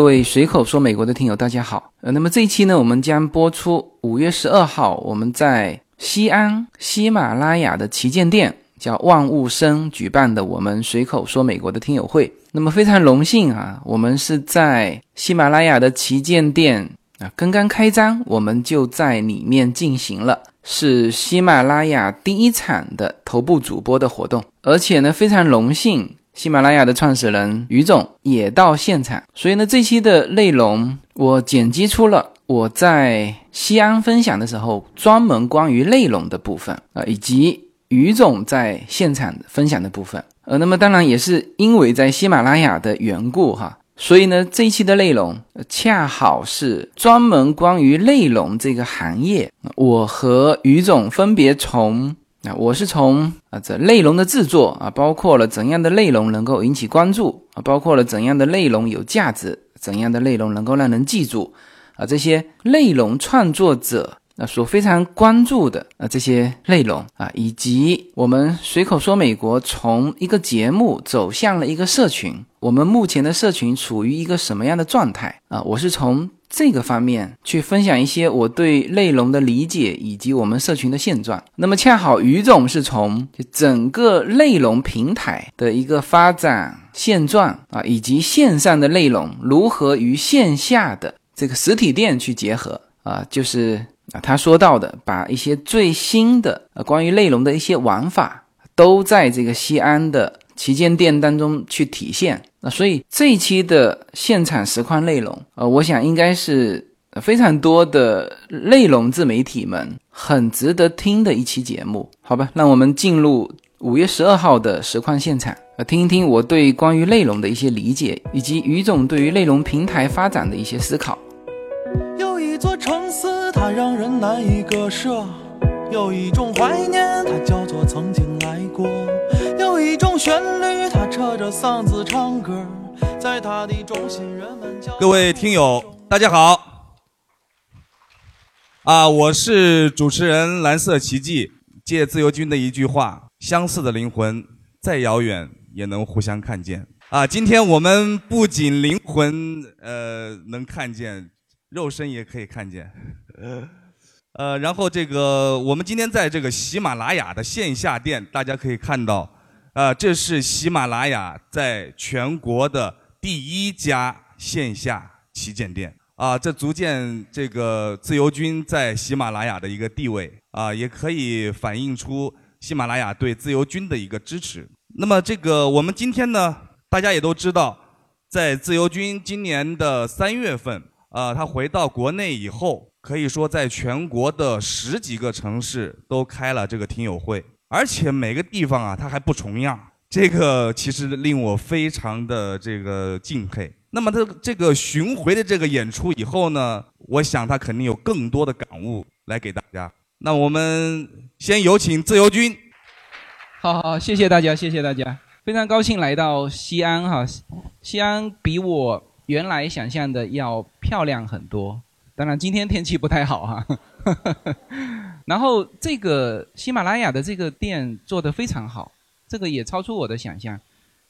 各位随口说美国的听友，大家好。呃，那么这一期呢，我们将播出五月十二号我们在西安喜马拉雅的旗舰店叫万物生举办的我们随口说美国的听友会。那么非常荣幸啊，我们是在喜马拉雅的旗舰店啊刚刚开张，我们就在里面进行了是喜马拉雅第一场的头部主播的活动，而且呢非常荣幸。喜马拉雅的创始人于总也到现场，所以呢，这期的内容我剪辑出了我在西安分享的时候专门关于内容的部分啊，以及于总在现场分享的部分。呃，那么当然也是因为在喜马拉雅的缘故哈，所以呢，这一期的内容恰好是专门关于内容这个行业，我和于总分别从。那我是从啊这内容的制作啊，包括了怎样的内容能够引起关注啊，包括了怎样的内容有价值，怎样的内容能够让人记住啊，这些内容创作者啊所非常关注的啊这些内容啊，以及我们随口说美国从一个节目走向了一个社群，我们目前的社群处于一个什么样的状态啊？我是从。这个方面去分享一些我对内容的理解以及我们社群的现状。那么恰好于总是从整个内容平台的一个发展现状啊，以及线上的内容如何与线下的这个实体店去结合啊，就是啊他说到的，把一些最新的呃关于内容的一些玩法都在这个西安的旗舰店当中去体现。那所以这一期的现场实况内容，呃，我想应该是非常多的内容自媒体们很值得听的一期节目，好吧？让我们进入五月十二号的实况现场，呃，听一听我对关于内容的一些理解，以及于总对于内容平台发展的一些思考。有一座城市，它让人难以割舍；有一种怀念，它叫做曾经来过；有一种旋律，扯着嗓子唱歌，在他的中心人们各位听友，大家好。啊，我是主持人蓝色奇迹，借自由军的一句话：相似的灵魂，再遥远也能互相看见。啊，今天我们不仅灵魂呃能看见，肉身也可以看见。呃，然后这个我们今天在这个喜马拉雅的线下店，大家可以看到。啊，这是喜马拉雅在全国的第一家线下旗舰店啊，这足见这个自由军在喜马拉雅的一个地位啊，也可以反映出喜马拉雅对自由军的一个支持。那么，这个我们今天呢，大家也都知道，在自由军今年的三月份啊，他回到国内以后，可以说在全国的十几个城市都开了这个听友会。而且每个地方啊，它还不重样，这个其实令我非常的这个敬佩。那么他这个巡回的这个演出以后呢，我想他肯定有更多的感悟来给大家。那我们先有请自由军。好好，谢谢大家，谢谢大家，非常高兴来到西安哈。西安比我原来想象的要漂亮很多，当然今天天气不太好哈。然后这个喜马拉雅的这个店做得非常好，这个也超出我的想象。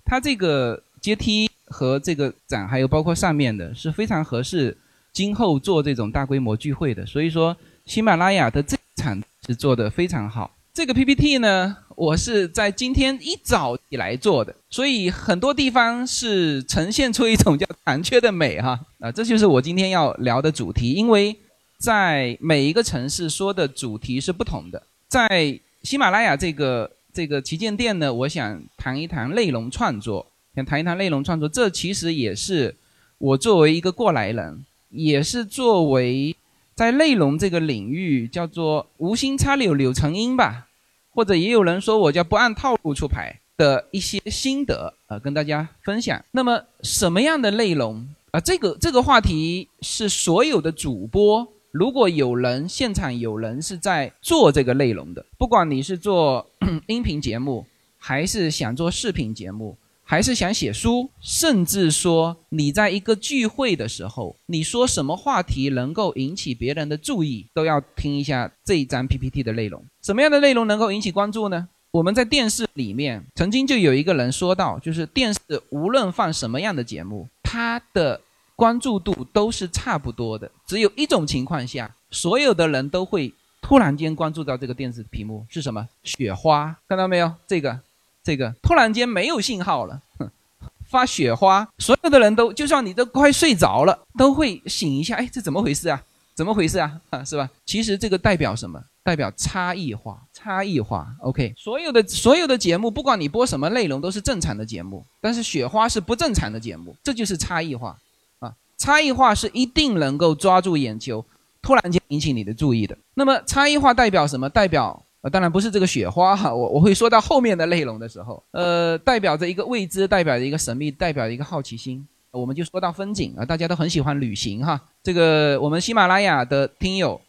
它这个阶梯和这个展，还有包括上面的，是非常合适今后做这种大规模聚会的。所以说，喜马拉雅的这场是做的非常好。这个 PPT 呢，我是在今天一早起来做的，所以很多地方是呈现出一种叫残缺的美哈。啊，这就是我今天要聊的主题，因为。在每一个城市说的主题是不同的。在喜马拉雅这个这个旗舰店呢，我想谈一谈内容创作，想谈一谈内容创作。这其实也是我作为一个过来人，也是作为在内容这个领域叫做无心插柳柳成荫吧，或者也有人说我叫不按套路出牌的一些心得啊，跟大家分享。那么什么样的内容啊？这个这个话题是所有的主播。如果有人现场有人是在做这个内容的，不管你是做 音频节目，还是想做视频节目，还是想写书，甚至说你在一个聚会的时候，你说什么话题能够引起别人的注意，都要听一下这一张 PPT 的内容。什么样的内容能够引起关注呢？我们在电视里面曾经就有一个人说到，就是电视无论放什么样的节目，它的。关注度都是差不多的。只有一种情况下，所有的人都会突然间关注到这个电视屏幕是什么？雪花，看到没有？这个，这个突然间没有信号了，发雪花，所有的人都就算你都快睡着了，都会醒一下。哎，这怎么回事啊？怎么回事啊？是吧？其实这个代表什么？代表差异化，差异化。OK，所有的所有的节目，不管你播什么内容，都是正常的节目。但是雪花是不正常的节目，这就是差异化！差异化是一定能够抓住眼球，突然间引起你的注意的。那么差异化代表什么？代表呃，当然不是这个雪花哈，我我会说到后面的内容的时候，呃，代表着一个未知，代表着一个神秘，代表着一个好奇心。我们就说到风景啊，大家都很喜欢旅行哈。这个我们喜马拉雅的听友，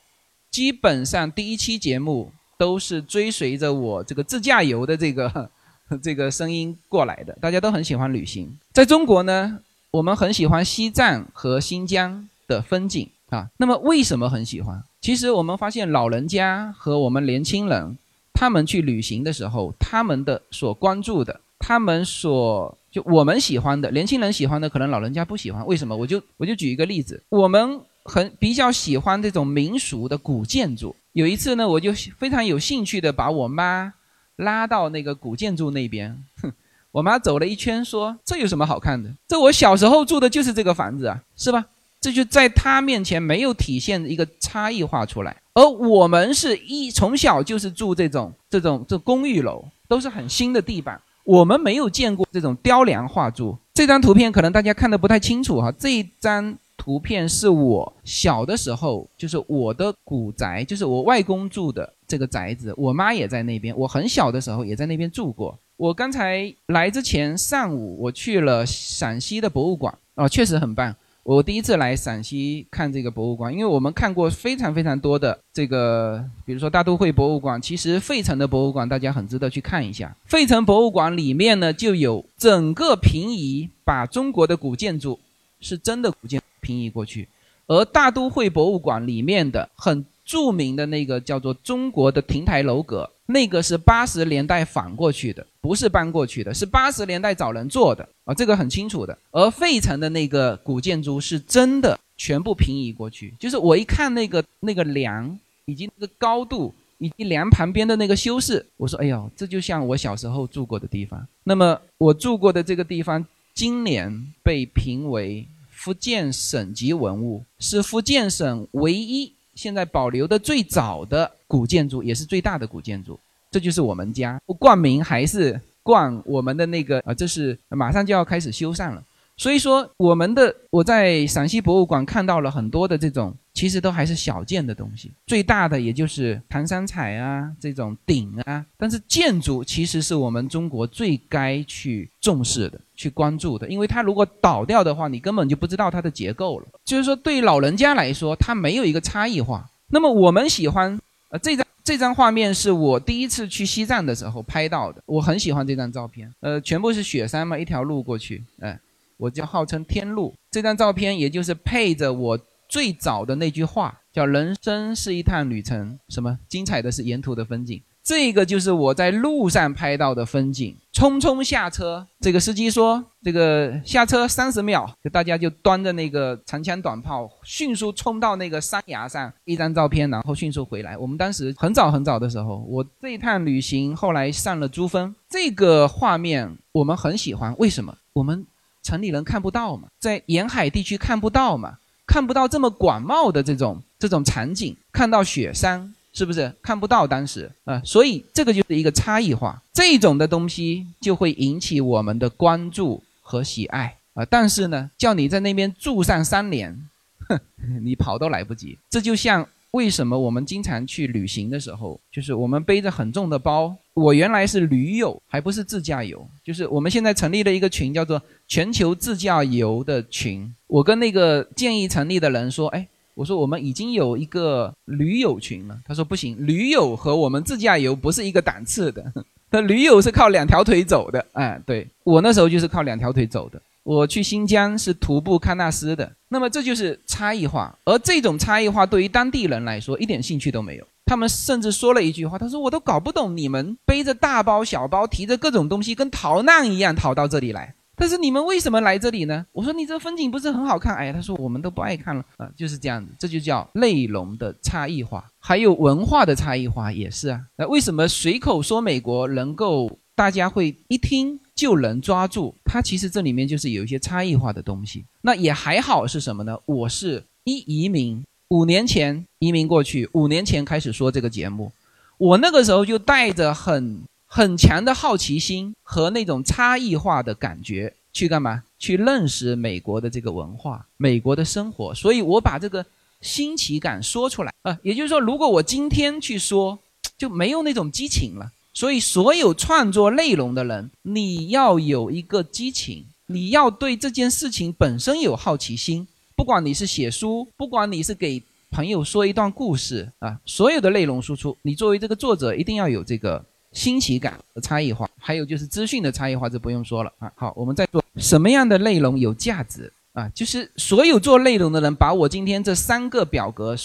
基本上第一期节目都是追随着我这个自驾游的这个 这个声音过来的，大家都很喜欢旅行。在中国呢，我们很喜欢西藏和新疆的风景啊。那么为什么很喜欢？其实我们发现，老人家和我们年轻人，他们去旅行的时候，他们的所关注的，他们所就我们喜欢的，年轻人喜欢的，可能老人家不喜欢。为什么？我就我就举一个例子，我们很比较喜欢这种民俗的古建筑。有一次呢，我就非常有兴趣的把我妈拉到那个古建筑那边，哼，我妈走了一圈，说：“这有什么好看的？这我小时候住的就是这个房子啊，是吧？”这就在他面前没有体现一个差异化出来，而我们是一从小就是住这种这种这公寓楼，都是很新的地板，我们没有见过这种雕梁画柱。这张图片可能大家看的不太清楚哈，这张图片是我小的时候，就是我的古宅，就是我外公住的这个宅子，我妈也在那边，我很小的时候也在那边住过。我刚才来之前上午我去了陕西的博物馆，哦，确实很棒。我第一次来陕西看这个博物馆，因为我们看过非常非常多的这个，比如说大都会博物馆，其实费城的博物馆大家很值得去看一下。费城博物馆里面呢，就有整个平移，把中国的古建筑是真的古建平移过去，而大都会博物馆里面的很著名的那个叫做中国的亭台楼阁。那个是八十年代反过去的，不是搬过去的，是八十年代找人做的啊，这个很清楚的。而费城的那个古建筑是真的全部平移过去，就是我一看那个那个梁以及那个高度以及梁旁边的那个修饰，我说哎呦，这就像我小时候住过的地方。那么我住过的这个地方今年被评为福建省级文物，是福建省唯一。现在保留的最早的古建筑，也是最大的古建筑，这就是我们家。冠名还是冠我们的那个啊，这是马上就要开始修缮了。所以说，我们的我在陕西博物馆看到了很多的这种，其实都还是小件的东西。最大的也就是唐三彩啊，这种鼎啊。但是建筑其实是我们中国最该去重视的、去关注的，因为它如果倒掉的话，你根本就不知道它的结构了。就是说，对老人家来说，它没有一个差异化。那么我们喜欢，呃，这张这张画面是我第一次去西藏的时候拍到的，我很喜欢这张照片。呃，全部是雪山嘛，一条路过去，哎。我就号称天路这张照片，也就是配着我最早的那句话，叫“人生是一趟旅程”，什么精彩的是沿途的风景。这个就是我在路上拍到的风景。匆匆下车，这个司机说：“这个下车三十秒，就大家就端着那个长枪短炮，迅速冲到那个山崖上，一张照片，然后迅速回来。”我们当时很早很早的时候，我这一趟旅行后来上了珠峰，这个画面我们很喜欢。为什么？我们。城里人看不到嘛，在沿海地区看不到嘛，看不到这么广袤的这种这种场景，看到雪山是不是看不到？当时啊，所以这个就是一个差异化，这种的东西就会引起我们的关注和喜爱啊。但是呢，叫你在那边住上三年，哼，你跑都来不及。这就像。为什么我们经常去旅行的时候，就是我们背着很重的包？我原来是驴友，还不是自驾游。就是我们现在成立了一个群，叫做“全球自驾游”的群。我跟那个建议成立的人说：“哎，我说我们已经有一个驴友群了。”他说：“不行，驴友和我们自驾游不是一个档次的。那驴友是靠两条腿走的。哎，对我那时候就是靠两条腿走的。”我去新疆是徒步喀纳斯的，那么这就是差异化，而这种差异化对于当地人来说一点兴趣都没有。他们甚至说了一句话，他说：“我都搞不懂你们背着大包小包，提着各种东西，跟逃难一样逃到这里来。”但是你们为什么来这里呢？我说你这风景不是很好看？哎，他说我们都不爱看了啊，就是这样子，这就叫内容的差异化，还有文化的差异化也是啊。那为什么随口说美国能够大家会一听就能抓住？它其实这里面就是有一些差异化的东西。那也还好是什么呢？我是一移民，五年前移民过去，五年前开始说这个节目，我那个时候就带着很。很强的好奇心和那种差异化的感觉，去干嘛？去认识美国的这个文化，美国的生活。所以我把这个新奇感说出来啊，也就是说，如果我今天去说，就没有那种激情了。所以，所有创作内容的人，你要有一个激情，你要对这件事情本身有好奇心。不管你是写书，不管你是给朋友说一段故事啊，所有的内容输出，你作为这个作者，一定要有这个。新奇感和差异化，还有就是资讯的差异化，这不用说了啊。好，我们再做什么样的内容有价值啊？就是所有做内容的人，把我今天这三个表格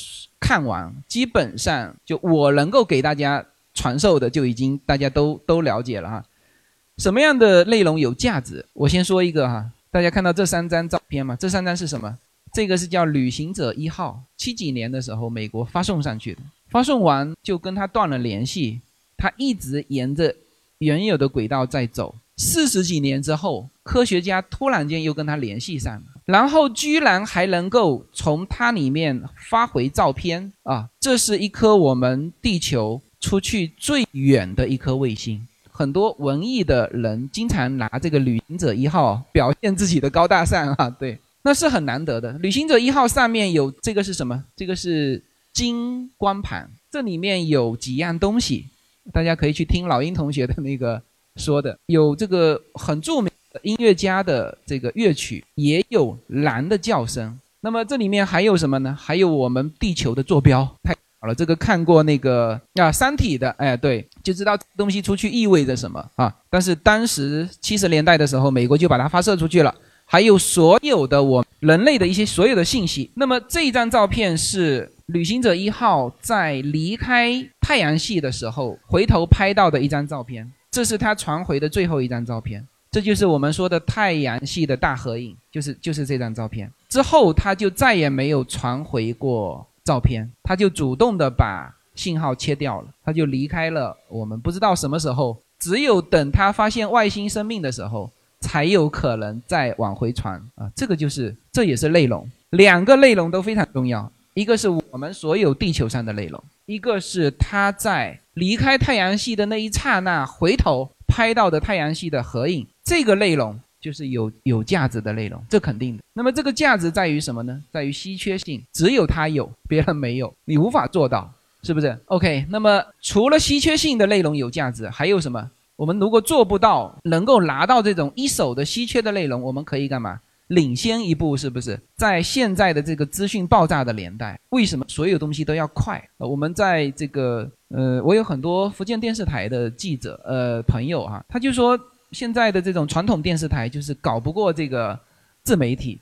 看完，基本上就我能够给大家传授的，就已经大家都都了解了哈。什么样的内容有价值？我先说一个哈，大家看到这三张照片吗？这三张是什么？这个是叫旅行者一号，七几年的时候美国发送上去的，发送完就跟他断了联系。它一直沿着原有的轨道在走，四十几年之后，科学家突然间又跟它联系上了，然后居然还能够从它里面发回照片啊！这是一颗我们地球出去最远的一颗卫星。很多文艺的人经常拿这个旅行者一号表现自己的高大上啊，对，那是很难得的。旅行者一号上面有这个是什么？这个是金光盘，这里面有几样东西。大家可以去听老鹰同学的那个说的，有这个很著名的音乐家的这个乐曲，也有狼的叫声。那么这里面还有什么呢？还有我们地球的坐标。太好了，这个看过那个啊《三体》的，哎，对，就知道东西出去意味着什么啊。但是当时七十年代的时候，美国就把它发射出去了。还有所有的我人类的一些所有的信息。那么这一张照片是。旅行者一号在离开太阳系的时候，回头拍到的一张照片，这是他传回的最后一张照片，这就是我们说的太阳系的大合影，就是就是这张照片。之后他就再也没有传回过照片，他就主动的把信号切掉了，他就离开了。我们不知道什么时候，只有等他发现外星生命的时候，才有可能再往回传啊。这个就是这也是内容，两个内容都非常重要。一个是我们所有地球上的内容，一个是他在离开太阳系的那一刹那回头拍到的太阳系的合影，这个内容就是有有价值的内容，这肯定的。那么这个价值在于什么呢？在于稀缺性，只有他有，别人没有，你无法做到，是不是？OK，那么除了稀缺性的内容有价值，还有什么？我们如果做不到能够拿到这种一手的稀缺的内容，我们可以干嘛？领先一步是不是？在现在的这个资讯爆炸的年代，为什么所有东西都要快？呃，我们在这个呃，我有很多福建电视台的记者呃朋友哈，他就说现在的这种传统电视台就是搞不过这个自媒体。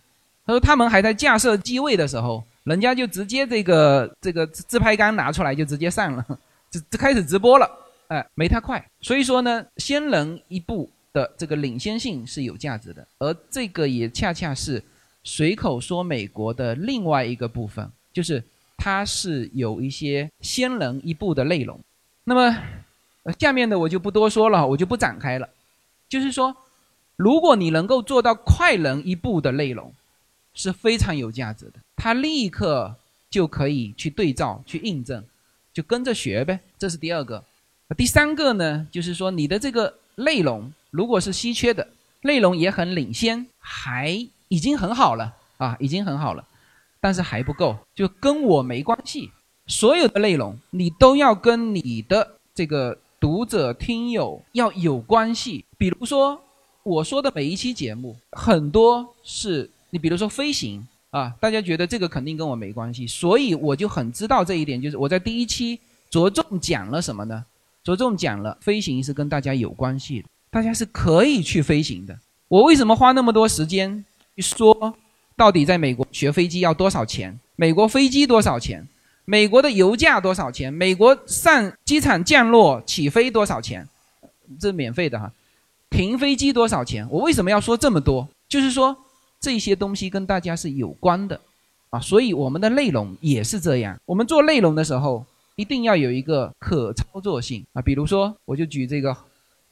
他说他们还在架设机位的时候，人家就直接这个这个自拍杆拿出来就直接上了，就就开始直播了，哎，没他快。所以说呢，先人一步。的这个领先性是有价值的，而这个也恰恰是随口说美国的另外一个部分，就是它是有一些先人一步的内容。那么下面的我就不多说了，我就不展开了。就是说，如果你能够做到快人一步的内容，是非常有价值的，它立刻就可以去对照、去印证，就跟着学呗。这是第二个。第三个呢，就是说你的这个内容。如果是稀缺的内容也很领先，还已经很好了啊，已经很好了，但是还不够，就跟我没关系。所有的内容你都要跟你的这个读者听友要有关系。比如说我说的每一期节目，很多是你比如说飞行啊，大家觉得这个肯定跟我没关系，所以我就很知道这一点，就是我在第一期着重讲了什么呢？着重讲了飞行是跟大家有关系的。大家是可以去飞行的。我为什么花那么多时间去说，到底在美国学飞机要多少钱？美国飞机多少钱？美国的油价多少钱？美国上机场降落起飞多少钱？这免费的哈。停飞机多少钱？我为什么要说这么多？就是说这些东西跟大家是有关的，啊，所以我们的内容也是这样。我们做内容的时候，一定要有一个可操作性啊。比如说，我就举这个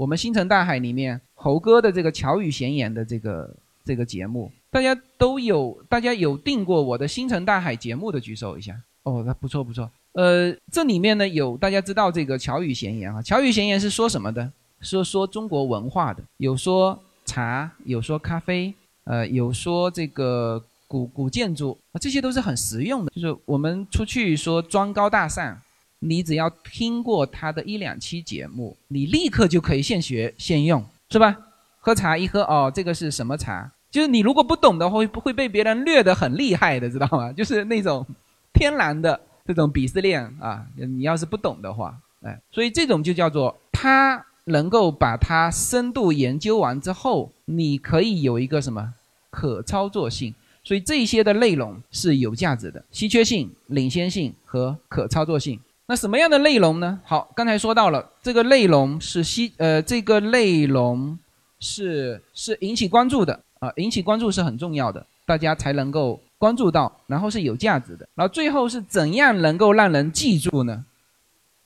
我们星辰大海里面猴哥的这个乔宇闲言的这个这个节目，大家都有，大家有订过我的星辰大海节目的举手一下。哦，那不错不错。呃，这里面呢有大家知道这个乔宇闲言啊，乔宇闲言是说什么的？说说中国文化的，有说茶，有说咖啡，呃，有说这个古古建筑啊，这些都是很实用的。就是我们出去说装高大上，你只要听过他的一两期节目，你立刻就可以现学现用，是吧？喝茶一喝，哦，这个是什么茶？就是你如果不懂的话，会会被别人虐得很厉害的，知道吗？就是那种天然的。这种鄙视链啊，你要是不懂的话，哎，所以这种就叫做他能够把它深度研究完之后，你可以有一个什么可操作性，所以这些的内容是有价值的，稀缺性、领先性和可操作性。那什么样的内容呢？好，刚才说到了这个内容是吸呃，这个内容是是引起关注的啊，引起关注是很重要的，大家才能够。关注到，然后是有价值的，然后最后是怎样能够让人记住呢？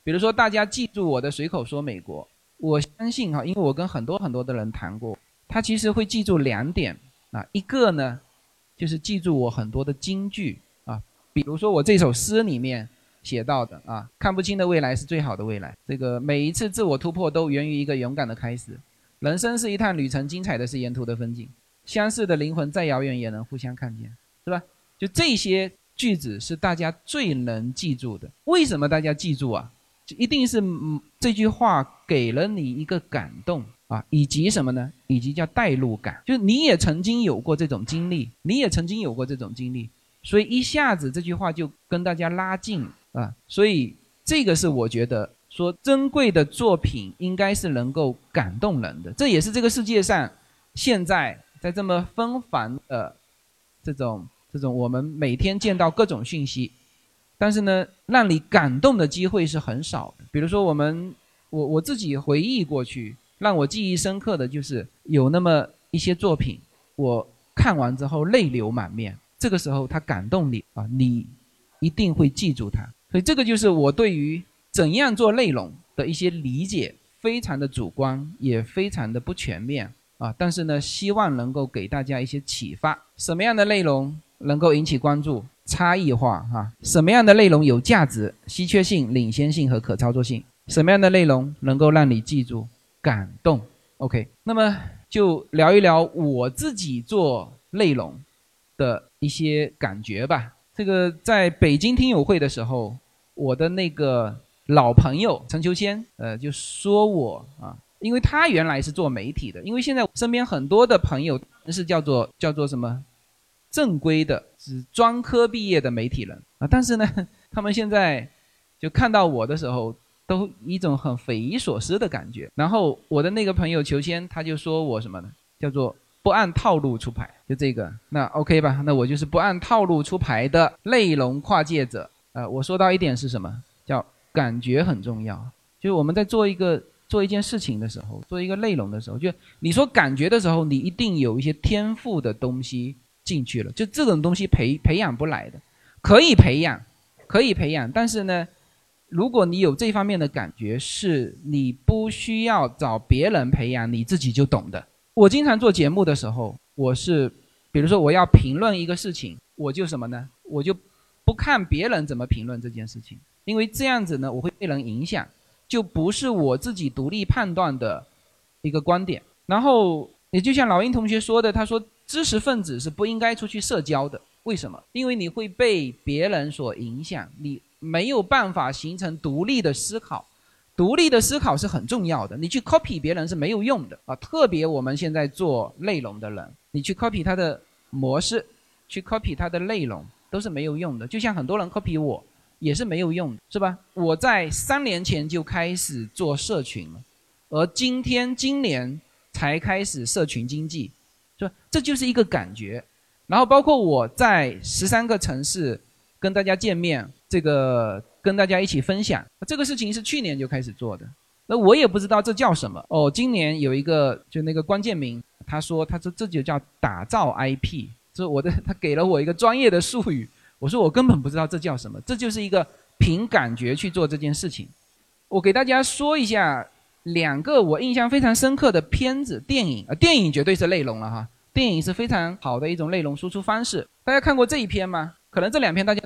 比如说，大家记住我的随口说美国，我相信哈，因为我跟很多很多的人谈过，他其实会记住两点啊，一个呢，就是记住我很多的金句啊，比如说我这首诗里面写到的啊，看不清的未来是最好的未来，这个每一次自我突破都源于一个勇敢的开始，人生是一趟旅程，精彩的是沿途的风景，相似的灵魂再遥远也能互相看见。是吧？就这些句子是大家最能记住的。为什么大家记住啊？就一定是这句话给了你一个感动啊，以及什么呢？以及叫代入感，就是你也曾经有过这种经历，你也曾经有过这种经历，所以一下子这句话就跟大家拉近啊。所以这个是我觉得说珍贵的作品应该是能够感动人的。这也是这个世界上现在在这么纷繁的这种。这种我们每天见到各种讯息，但是呢，让你感动的机会是很少的。比如说，我们我我自己回忆过去，让我记忆深刻的就是有那么一些作品，我看完之后泪流满面。这个时候他感动你啊，你一定会记住他。所以这个就是我对于怎样做内容的一些理解，非常的主观，也非常的不全面啊。但是呢，希望能够给大家一些启发。什么样的内容？能够引起关注，差异化哈，什么样的内容有价值、稀缺性、领先性和可操作性？什么样的内容能够让你记住、感动？OK，那么就聊一聊我自己做内容的一些感觉吧。这个在北京听友会的时候，我的那个老朋友陈秋千，呃，就说我啊，因为他原来是做媒体的，因为现在身边很多的朋友是叫做叫做什么？正规的是专科毕业的媒体人啊，但是呢，他们现在就看到我的时候，都一种很匪夷所思的感觉。然后我的那个朋友裘谦他就说我什么呢？叫做不按套路出牌，就这个。那 OK 吧？那我就是不按套路出牌的内容跨界者。呃，我说到一点是什么？叫感觉很重要。就是我们在做一个做一件事情的时候，做一个内容的时候，就你说感觉的时候，你一定有一些天赋的东西。进去了，就这种东西培培养不来的，可以培养，可以培养，但是呢，如果你有这方面的感觉，是你不需要找别人培养，你自己就懂的。我经常做节目的时候，我是，比如说我要评论一个事情，我就什么呢？我就不看别人怎么评论这件事情，因为这样子呢，我会被人影响，就不是我自己独立判断的一个观点。然后也就像老鹰同学说的，他说。知识分子是不应该出去社交的，为什么？因为你会被别人所影响，你没有办法形成独立的思考。独立的思考是很重要的，你去 copy 别人是没有用的啊！特别我们现在做内容的人，你去 copy 他的模式，去 copy 他的内容都是没有用的。就像很多人 copy 我，也是没有用的，是吧？我在三年前就开始做社群了，而今天今年才开始社群经济。是吧这就是一个感觉，然后包括我在十三个城市跟大家见面，这个跟大家一起分享，这个事情是去年就开始做的，那我也不知道这叫什么哦。今年有一个就那个关键名，他说他说这就叫打造 IP，这我的他给了我一个专业的术语，我说我根本不知道这叫什么，这就是一个凭感觉去做这件事情。我给大家说一下两个我印象非常深刻的片子电影啊，电影绝对是内容了哈，电影是非常好的一种内容输出方式。大家看过这一篇吗？可能这两篇大家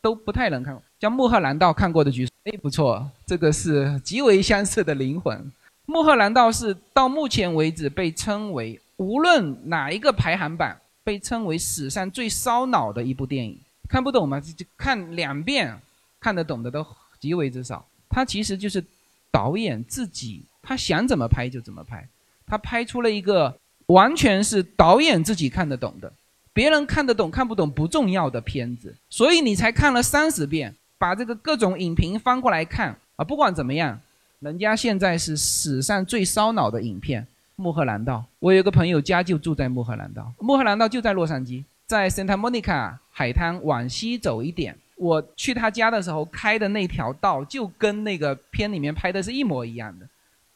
都不太能看过，叫《穆赫兰道》，看过的举手。哎，不错，这个是极为相似的灵魂。《穆赫兰道》是到目前为止被称为无论哪一个排行榜，被称为史上最烧脑的一部电影。看不懂吗？就看两遍，看得懂的都极为之少。它其实就是导演自己，他想怎么拍就怎么拍，他拍出了一个完全是导演自己看得懂的。别人看得懂看不懂不重要的片子，所以你才看了三十遍，把这个各种影评翻过来看啊！不管怎么样，人家现在是史上最烧脑的影片《穆赫兰道》。我有个朋友家就住在穆赫兰道，穆赫兰道就在洛杉矶，在 Santa Monica 海滩往西走一点。我去他家的时候开的那条道就跟那个片里面拍的是一模一样的，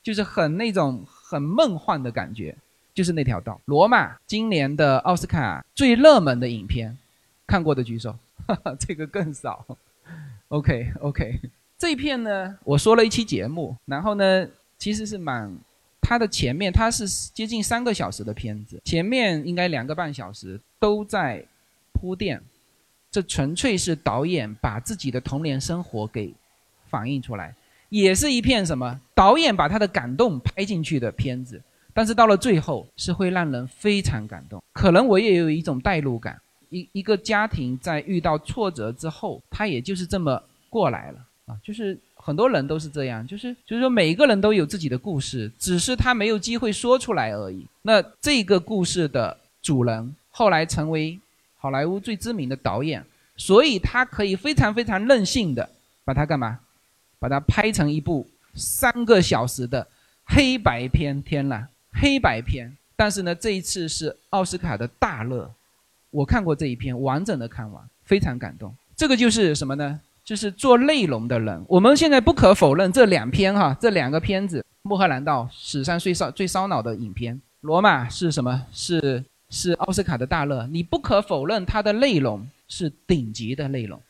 就是很那种很梦幻的感觉。就是那条道，罗马今年的奥斯卡最热门的影片，看过的举手，哈 哈这个更少。OK OK，这一片呢，我说了一期节目，然后呢，其实是蛮，它的前面它是接近三个小时的片子，前面应该两个半小时都在铺垫，这纯粹是导演把自己的童年生活给反映出来，也是一片什么导演把他的感动拍进去的片子。但是到了最后是会让人非常感动，可能我也有一种代入感。一一个家庭在遇到挫折之后，他也就是这么过来了啊，就是很多人都是这样，就是就是说每一个人都有自己的故事，只是他没有机会说出来而已。那这个故事的主人后来成为好莱坞最知名的导演，所以他可以非常非常任性的把它干嘛，把它拍成一部三个小时的黑白片，天呐！黑白片，但是呢，这一次是奥斯卡的大热，我看过这一篇，完整的看完，非常感动。这个就是什么呢？就是做内容的人。我们现在不可否认，这两篇哈，这两个片子，《穆赫兰道》史上最烧最烧脑的影片，《罗马》是什么？是是奥斯卡的大热。你不可否认它的内容是顶级的内容，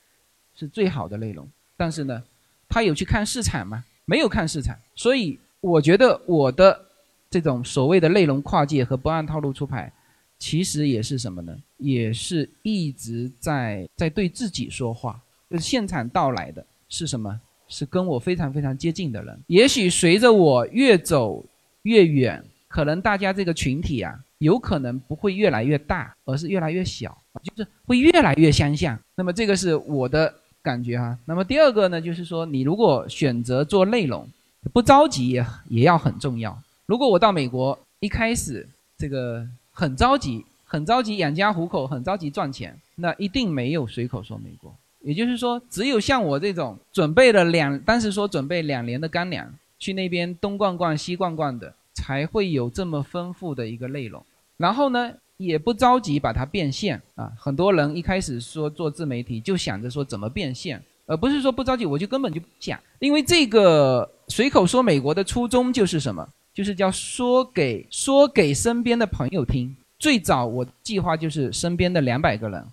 是最好的内容。但是呢，他有去看市场吗？没有看市场。所以我觉得我的。这种所谓的内容跨界和不按套路出牌，其实也是什么呢？也是一直在在对自己说话。就是现场到来的是什么？是跟我非常非常接近的人。也许随着我越走越远，可能大家这个群体啊，有可能不会越来越大，而是越来越小，就是会越来越相像。那么这个是我的感觉哈。那么第二个呢，就是说你如果选择做内容，不着急也也要很重要。如果我到美国，一开始这个很着急，很着急养家糊口，很着急赚钱，那一定没有随口说美国。也就是说，只有像我这种准备了两，当时说准备两年的干粮，去那边东逛逛西逛逛的，才会有这么丰富的一个内容。然后呢，也不着急把它变现啊。很多人一开始说做自媒体，就想着说怎么变现，而不是说不着急，我就根本就不讲。因为这个随口说美国的初衷就是什么？就是叫说给说给身边的朋友听。最早我计划就是身边的两百个人，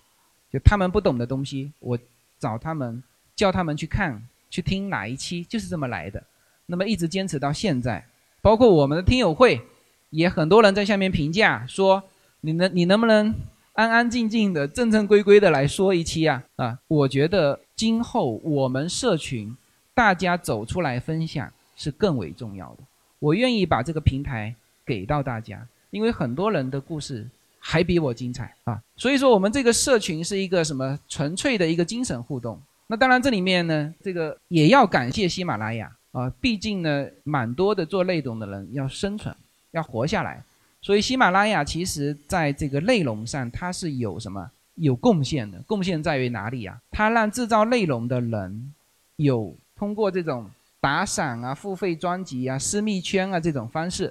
就他们不懂的东西，我找他们，叫他们去看、去听哪一期，就是这么来的。那么一直坚持到现在，包括我们的听友会，也很多人在下面评价说，你能你能不能安安静静的、正正规规的来说一期啊？啊，我觉得今后我们社群大家走出来分享是更为重要的。我愿意把这个平台给到大家，因为很多人的故事还比我精彩啊！所以说，我们这个社群是一个什么纯粹的一个精神互动。那当然，这里面呢，这个也要感谢喜马拉雅啊，毕竟呢，蛮多的做内容的人要生存，要活下来，所以喜马拉雅其实在这个内容上它是有什么有贡献的。贡献在于哪里呀？它让制造内容的人有通过这种。打赏啊，付费专辑啊，私密圈啊，这种方式，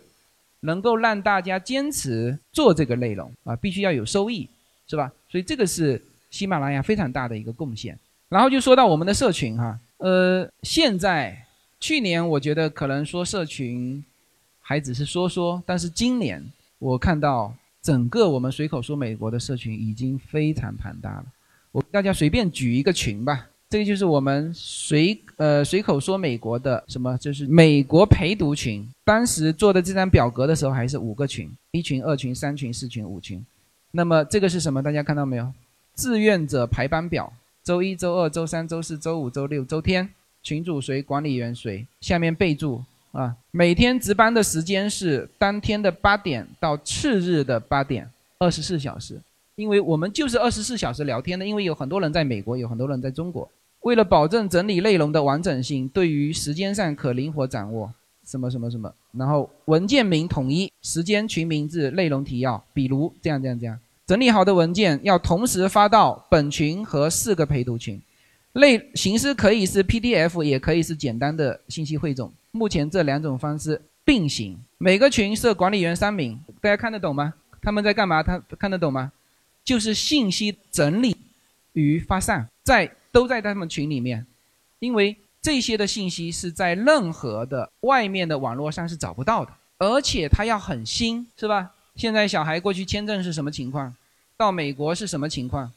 能够让大家坚持做这个内容啊，必须要有收益，是吧？所以这个是喜马拉雅非常大的一个贡献。然后就说到我们的社群哈，呃，现在去年我觉得可能说社群还只是说说，但是今年我看到整个我们随口说美国的社群已经非常庞大了。我大家随便举一个群吧，这个就是我们随呃随口说美国的什么，就是美国陪读群。当时做的这张表格的时候还是五个群，一群、二群、三群、四群、五群。那么这个是什么？大家看到没有？志愿者排班表，周一周二周三周四周五周六周天，群主谁，管理员谁，下面备注啊，每天值班的时间是当天的八点到次日的八点，二十四小时。因为我们就是二十四小时聊天的，因为有很多人在美国，有很多人在中国。为了保证整理内容的完整性，对于时间上可灵活掌握。什么什么什么，然后文件名统一，时间群名字，内容提要，比如这样这样这样，整理好的文件要同时发到本群和四个陪读群，类形式可以是 PDF，也可以是简单的信息汇总。目前这两种方式并行，每个群设管理员三名，大家看得懂吗？他们在干嘛？他看得懂吗？就是信息整理与发散，在都在他们群里面，因为。这些的信息是在任何的外面的网络上是找不到的，而且它要很新，是吧？现在小孩过去签证是什么情况？到美国是什么情况？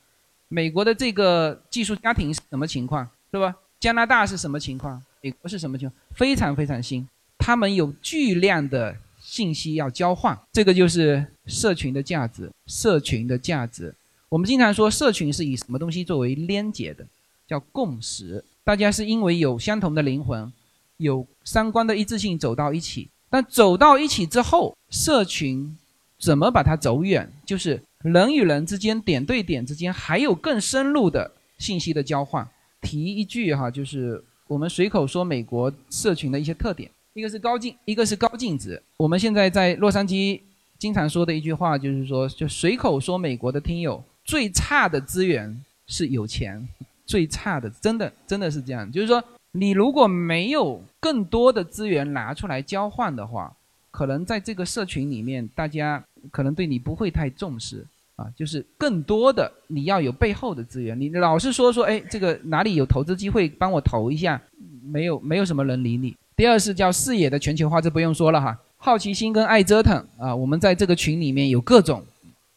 美国的这个寄宿家庭是什么情况？是吧？加拿大是什么情况？美国是什么情况？非常非常新，他们有巨量的信息要交换，这个就是社群的价值。社群的价值，我们经常说社群是以什么东西作为连接的？叫共识。大家是因为有相同的灵魂，有三观的一致性走到一起。但走到一起之后，社群怎么把它走远？就是人与人之间、点对点之间还有更深入的信息的交换。提一句哈，就是我们随口说美国社群的一些特点：一个是高净，一个是高净值。我们现在在洛杉矶经常说的一句话就是说，就随口说美国的听友最差的资源是有钱。最差的，真的真的是这样。就是说，你如果没有更多的资源拿出来交换的话，可能在这个社群里面，大家可能对你不会太重视啊。就是更多的，你要有背后的资源。你老是说说，哎，这个哪里有投资机会，帮我投一下，没有没有什么人理你。第二是叫视野的全球化，这不用说了哈。好奇心跟爱折腾啊，我们在这个群里面有各种，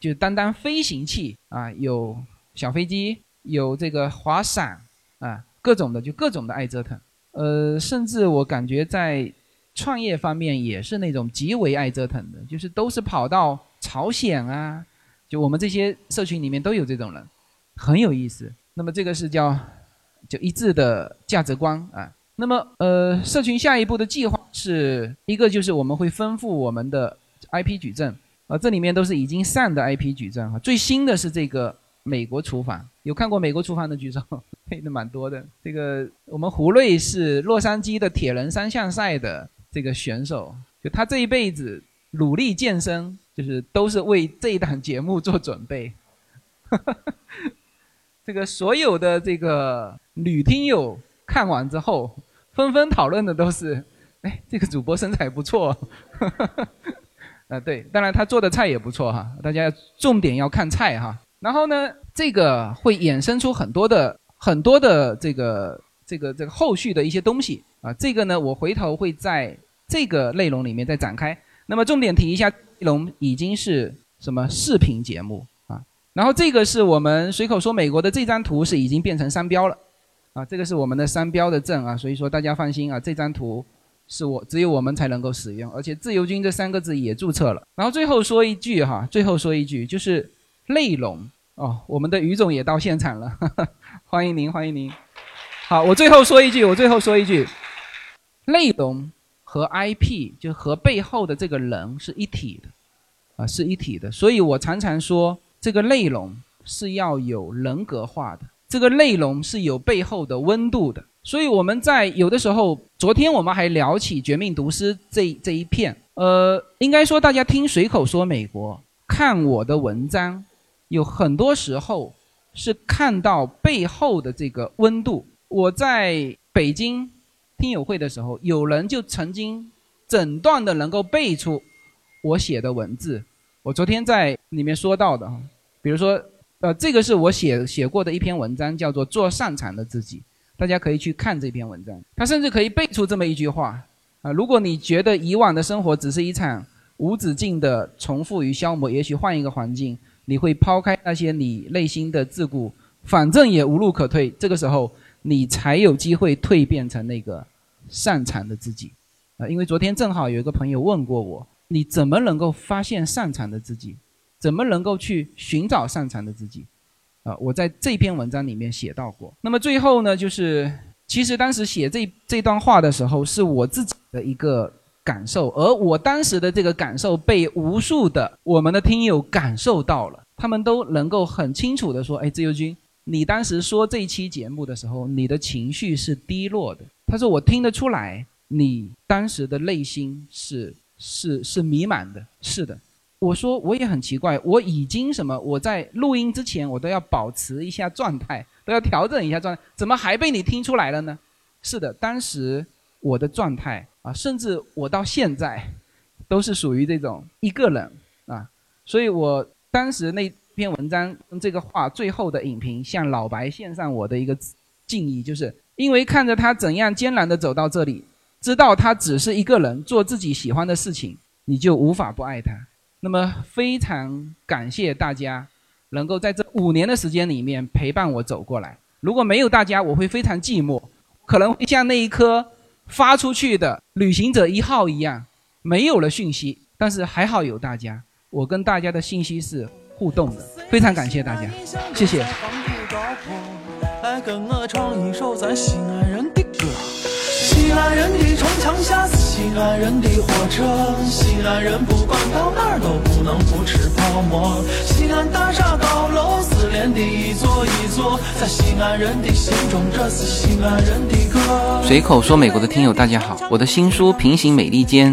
就单单飞行器啊，有小飞机。有这个滑伞啊，各种的就各种的爱折腾，呃，甚至我感觉在创业方面也是那种极为爱折腾的，就是都是跑到朝鲜啊，就我们这些社群里面都有这种人，很有意思。那么这个是叫就一致的价值观啊。那么呃，社群下一步的计划是一个就是我们会丰富我们的 IP 矩阵啊，这里面都是已经上的 IP 矩阵哈，最新的是这个。美国厨房有看过美国厨房的举手，配的蛮多的。这个我们胡瑞是洛杉矶的铁人三项赛的这个选手，就他这一辈子努力健身，就是都是为这一档节目做准备。这个所有的这个女听友看完之后，纷纷讨论的都是：哎，这个主播身材不错。啊，对，当然他做的菜也不错哈。大家重点要看菜哈。然后呢，这个会衍生出很多的很多的这个这个这个后续的一些东西啊。这个呢，我回头会在这个内容里面再展开。那么重点提一下，内容已经是什么视频节目啊？然后这个是我们随口说美国的这张图是已经变成商标了啊。这个是我们的商标的证啊，所以说大家放心啊，这张图是我只有我们才能够使用，而且自由军这三个字也注册了。然后最后说一句哈，最后说一句就是。内容哦，我们的于总也到现场了，欢迎您，欢迎您。好，我最后说一句，我最后说一句，内容和 IP 就和背后的这个人是一体的，啊，是一体的。所以我常常说，这个内容是要有人格化的，这个内容是有背后的温度的。所以我们在有的时候，昨天我们还聊起《绝命毒师》这这一片，呃，应该说大家听随口说美国，看我的文章。有很多时候是看到背后的这个温度。我在北京听友会的时候，有人就曾经整段的能够背出我写的文字。我昨天在里面说到的，比如说，呃，这个是我写写过的一篇文章，叫做《做擅长的自己》。大家可以去看这篇文章。他甚至可以背出这么一句话啊：如果你觉得以往的生活只是一场无止境的重复与消磨，也许换一个环境，你会抛开那些你内心的桎梏，反正也无路可退。这个时候，你才有机会蜕变成那个擅长的自己啊！因为昨天正好有一个朋友问过我。你怎么能够发现擅长的自己？怎么能够去寻找擅长的自己？啊，我在这篇文章里面写到过。那么最后呢，就是其实当时写这这段话的时候，是我自己的一个感受，而我当时的这个感受被无数的我们的听友感受到了，他们都能够很清楚的说：“哎，自由军，你当时说这期节目的时候，你的情绪是低落的。”他说：“我听得出来，你当时的内心是。”是是迷茫的，是的。我说我也很奇怪，我已经什么？我在录音之前，我都要保持一下状态，都要调整一下状态，怎么还被你听出来了呢？是的，当时我的状态啊，甚至我到现在，都是属于这种一个人啊。所以我当时那篇文章这个话最后的影评，向老白献上我的一个敬意，就是因为看着他怎样艰难的走到这里。知道他只是一个人做自己喜欢的事情，你就无法不爱他。那么非常感谢大家，能够在这五年的时间里面陪伴我走过来。如果没有大家，我会非常寂寞，可能会像那一颗发出去的旅行者一号一样，没有了讯息。但是还好有大家，我跟大家的信息是互动的。非常感谢大家，谢谢。西安人的城墙下是西安人的火车，西安人不管到哪儿都不能不吃泡馍。西安大厦高楼是连的一座一座，在西安人的心中，这是西安人的歌。随口说，美国的听友大家好，我的新书《平行美利坚》。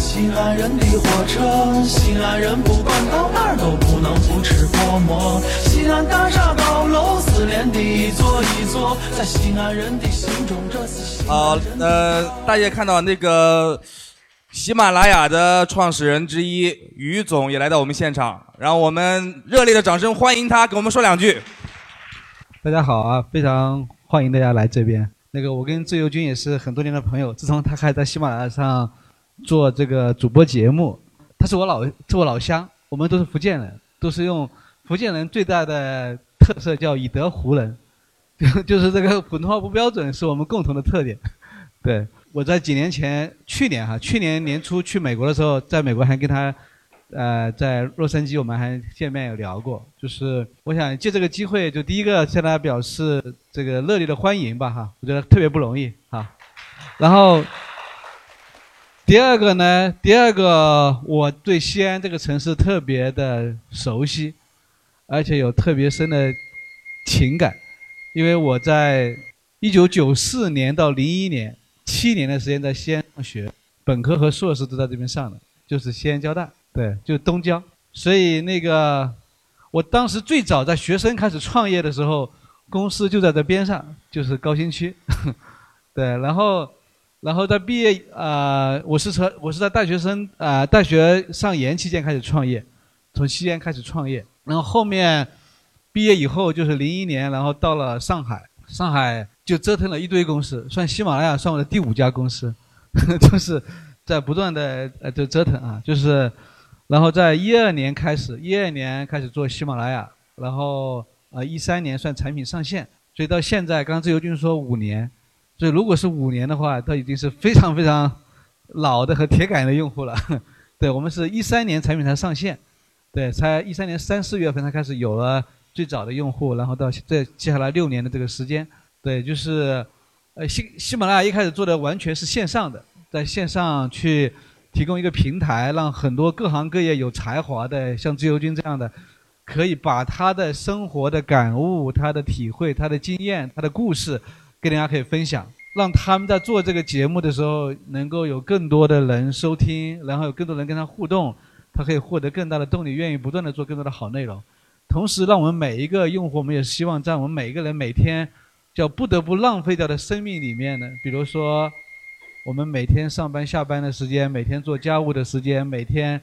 西安人的火车，西安人不管到哪儿都不能不吃泡馍。西安大厦高楼是连的一座一座，在西安人的心中这是。好，呃，大家看到那个喜马拉雅的创始人之一于总也来到我们现场，让我们热烈的掌声欢迎他，给我们说两句。大家好啊，非常欢迎大家来这边。那个，我跟自由军也是很多年的朋友，自从他开在喜马拉雅上。做这个主播节目，他是我老是我老乡，我们都是福建人，都是用福建人最大的特色叫以德服人，就是这个普通话不标准是我们共同的特点。对我在几年前，去年哈，去年年初去美国的时候，在美国还跟他，呃，在洛杉矶我们还见面有聊过，就是我想借这个机会，就第一个向大家表示这个热烈的欢迎吧哈，我觉得特别不容易哈，然后。第二个呢，第二个我对西安这个城市特别的熟悉，而且有特别深的情感，因为我在一九九四年到零一年七年的时间在西安上学，本科和硕士都在这边上的，就是西安交大，对，就东交。所以那个我当时最早在学生开始创业的时候，公司就在这边上，就是高新区，对，然后。然后在毕业啊，我是从我是在大学生啊，大学上研期间开始创业，从西安开始创业。然后后面毕业以后就是零一年，然后到了上海，上海就折腾了一堆公司，算喜马拉雅算我的第五家公司，就是在不断的呃就折腾啊，就是然后在一二年开始，一二年开始做喜马拉雅，然后呃一三年算产品上线，所以到现在，刚自由军说五年。所以，如果是五年的话，都已经是非常非常老的和铁杆的用户了。对我们是一三年产品才上线，对，才一三年三四月份才开始有了最早的用户，然后到这接下来六年的这个时间，对，就是呃喜喜马拉雅一开始做的完全是线上的，在线上去提供一个平台，让很多各行各业有才华的，像自由军这样的，可以把他的生活的感悟、他的体会、他的经验、他的故事。跟大家可以分享，让他们在做这个节目的时候，能够有更多的人收听，然后有更多人跟他互动，他可以获得更大的动力，愿意不断的做更多的好内容。同时，让我们每一个用户，我们也希望在我们每一个人每天叫不得不浪费掉的生命里面呢，比如说我们每天上班下班的时间，每天做家务的时间，每天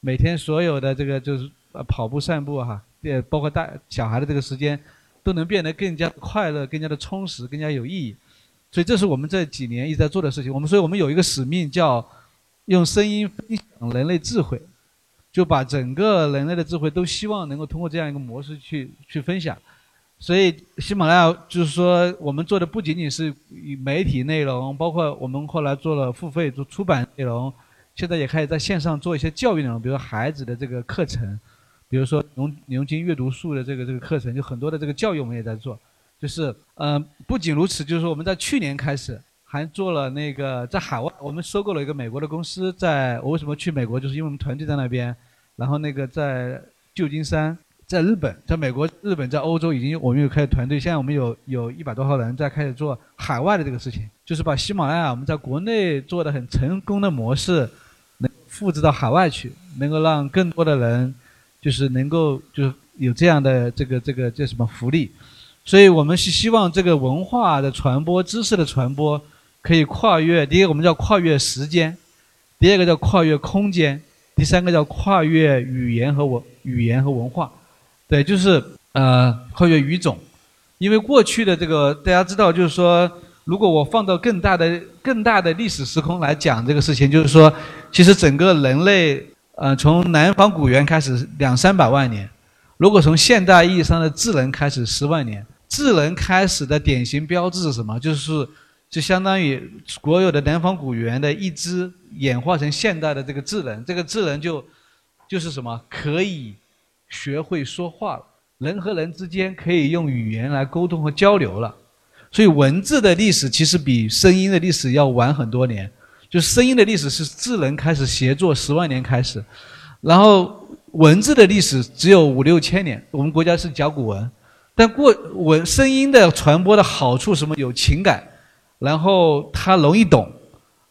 每天所有的这个就是呃跑步散步哈，也包括大小孩的这个时间，都能变得更加快乐、更加的充实、更加有意义。所以这是我们这几年一直在做的事情。我们所以我们有一个使命叫用声音分享人类智慧。就把整个人类的智慧都希望能够通过这样一个模式去去分享，所以喜马拉雅就是说我们做的不仅仅是媒体内容，包括我们后来做了付费做出版内容，现在也开始在线上做一些教育内容，比如孩子的这个课程，比如说牛牛津阅读树的这个这个课程，就很多的这个教育我们也在做，就是呃不仅如此，就是说我们在去年开始还做了那个在海外，我们收购了一个美国的公司，在我为什么去美国，就是因为我们团队在那边。然后那个在旧金山，在日本，在美国、日本、在欧洲已经我们有开始团队，现在我们有有一百多号人在开始做海外的这个事情，就是把喜马拉雅我们在国内做的很成功的模式，能复制到海外去，能够让更多的人，就是能够就是有这样的这个这个叫什么福利，所以我们是希望这个文化的传播、知识的传播可以跨越，第一个我们叫跨越时间，第二个叫跨越空间。第三个叫跨越语言和文语言和文化，对，就是呃跨越语种，因为过去的这个大家知道，就是说，如果我放到更大的更大的历史时空来讲这个事情，就是说，其实整个人类呃从南方古猿开始两三百万年，如果从现代意义上的智能开始十万年，智能开始的典型标志是什么？就是。就相当于国有的南方古猿的一只演化成现代的这个智能，这个智能就就是什么可以学会说话了，人和人之间可以用语言来沟通和交流了。所以文字的历史其实比声音的历史要晚很多年，就声音的历史是智能开始协作十万年开始，然后文字的历史只有五六千年。我们国家是甲骨文，但过文声音的传播的好处什么有情感。然后它容易懂，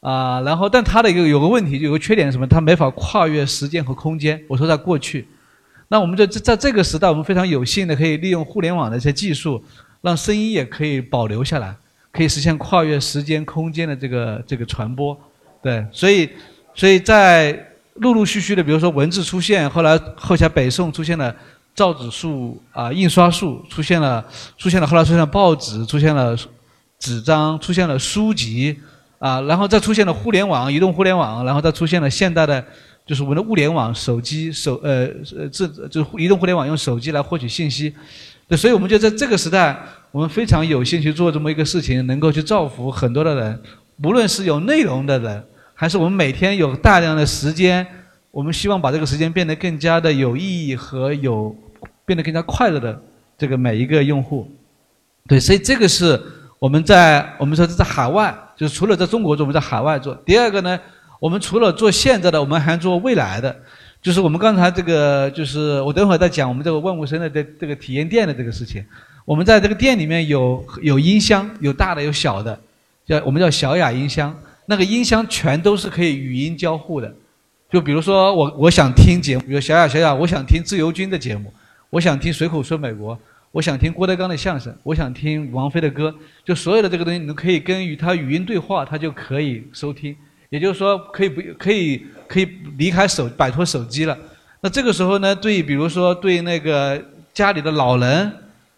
啊，然后但它的一个有个问题，有个缺点是什么？它没法跨越时间和空间。我说在过去，那我们在在这个时代，我们非常有幸的可以利用互联网的一些技术，让声音也可以保留下来，可以实现跨越时间空间的这个这个传播。对，所以所以在陆陆续续的，比如说文字出现，后来后来北宋出现了造纸术啊，印刷术出现了，出现了后来出现了报纸，出现了。纸张出现了书籍，啊，然后再出现了互联网，移动互联网，然后再出现了现代的，就是我们的物联网，手机手呃呃这就移动互联网用手机来获取信息，对，所以我们就在这个时代，我们非常有兴趣做这么一个事情，能够去造福很多的人，无论是有内容的人，还是我们每天有大量的时间，我们希望把这个时间变得更加的有意义和有变得更加快乐的这个每一个用户，对，所以这个是。我们在我们说在海外，就是除了在中国做，我们在海外做。第二个呢，我们除了做现在的，我们还做未来的。就是我们刚才这个，就是我等会儿再讲我们这个万物生的这这个体验店的这个事情。我们在这个店里面有有音箱，有大的有小的，叫我们叫小雅音箱。那个音箱全都是可以语音交互的。就比如说我我想听节目，比如小雅小雅，我想听自由军的节目，我想听随口说美国。我想听郭德纲的相声，我想听王菲的歌，就所有的这个东西，你都可以跟与他语音对话，他就可以收听。也就是说，可以不可以可以离开手，摆脱手机了。那这个时候呢，对，比如说对那个家里的老人，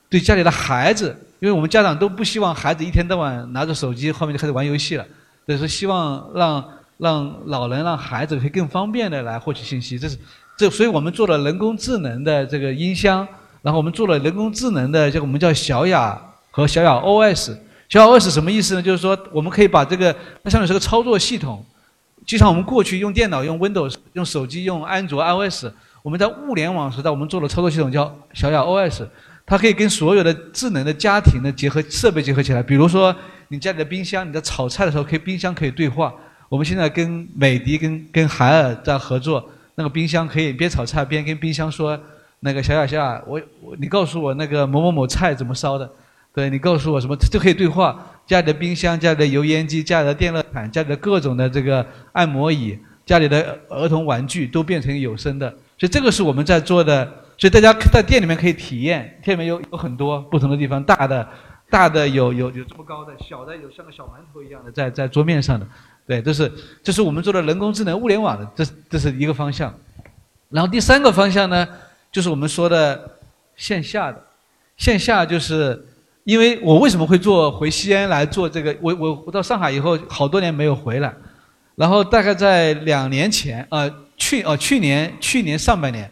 对家里的孩子，因为我们家长都不希望孩子一天到晚拿着手机，后面就开始玩游戏了。所以说，希望让让老人、让孩子可以更方便的来获取信息。这是这，所以我们做了人工智能的这个音箱。然后我们做了人工智能的，这个我们叫小雅和小雅 OS。小雅 OS 什么意思呢？就是说我们可以把这个，它相当于是个操作系统，就像我们过去用电脑、用 Windows、用手机、用安卓 iOS，我们在物联网时代，我们做了操作系统叫小雅 OS，它可以跟所有的智能的家庭的结合设备结合起来。比如说你家里的冰箱，你在炒菜的时候，可以冰箱可以对话。我们现在跟美的、跟跟海尔在合作，那个冰箱可以边炒菜边跟冰箱说。那个小雅小雅，我我你告诉我那个某某某菜怎么烧的，对你告诉我什么就可以对话。家里的冰箱、家里的油烟机、家里的电热毯、家里的各种的这个按摩椅、家里的儿童玩具都变成有声的，所以这个是我们在做的。所以大家在店里面可以体验，店里面有有很多不同的地方，大的、大的有有有这么高的，小的有像个小馒头一样的在在桌面上的，对，这是这是我们做的人工智能物联网的，这这是一个方向。然后第三个方向呢，就是我们说的线下的，线下就是因为我为什么会做回西安来做这个，我我我到上海以后好多年没有回来，然后大概在两年前，呃去啊去年去年上半年。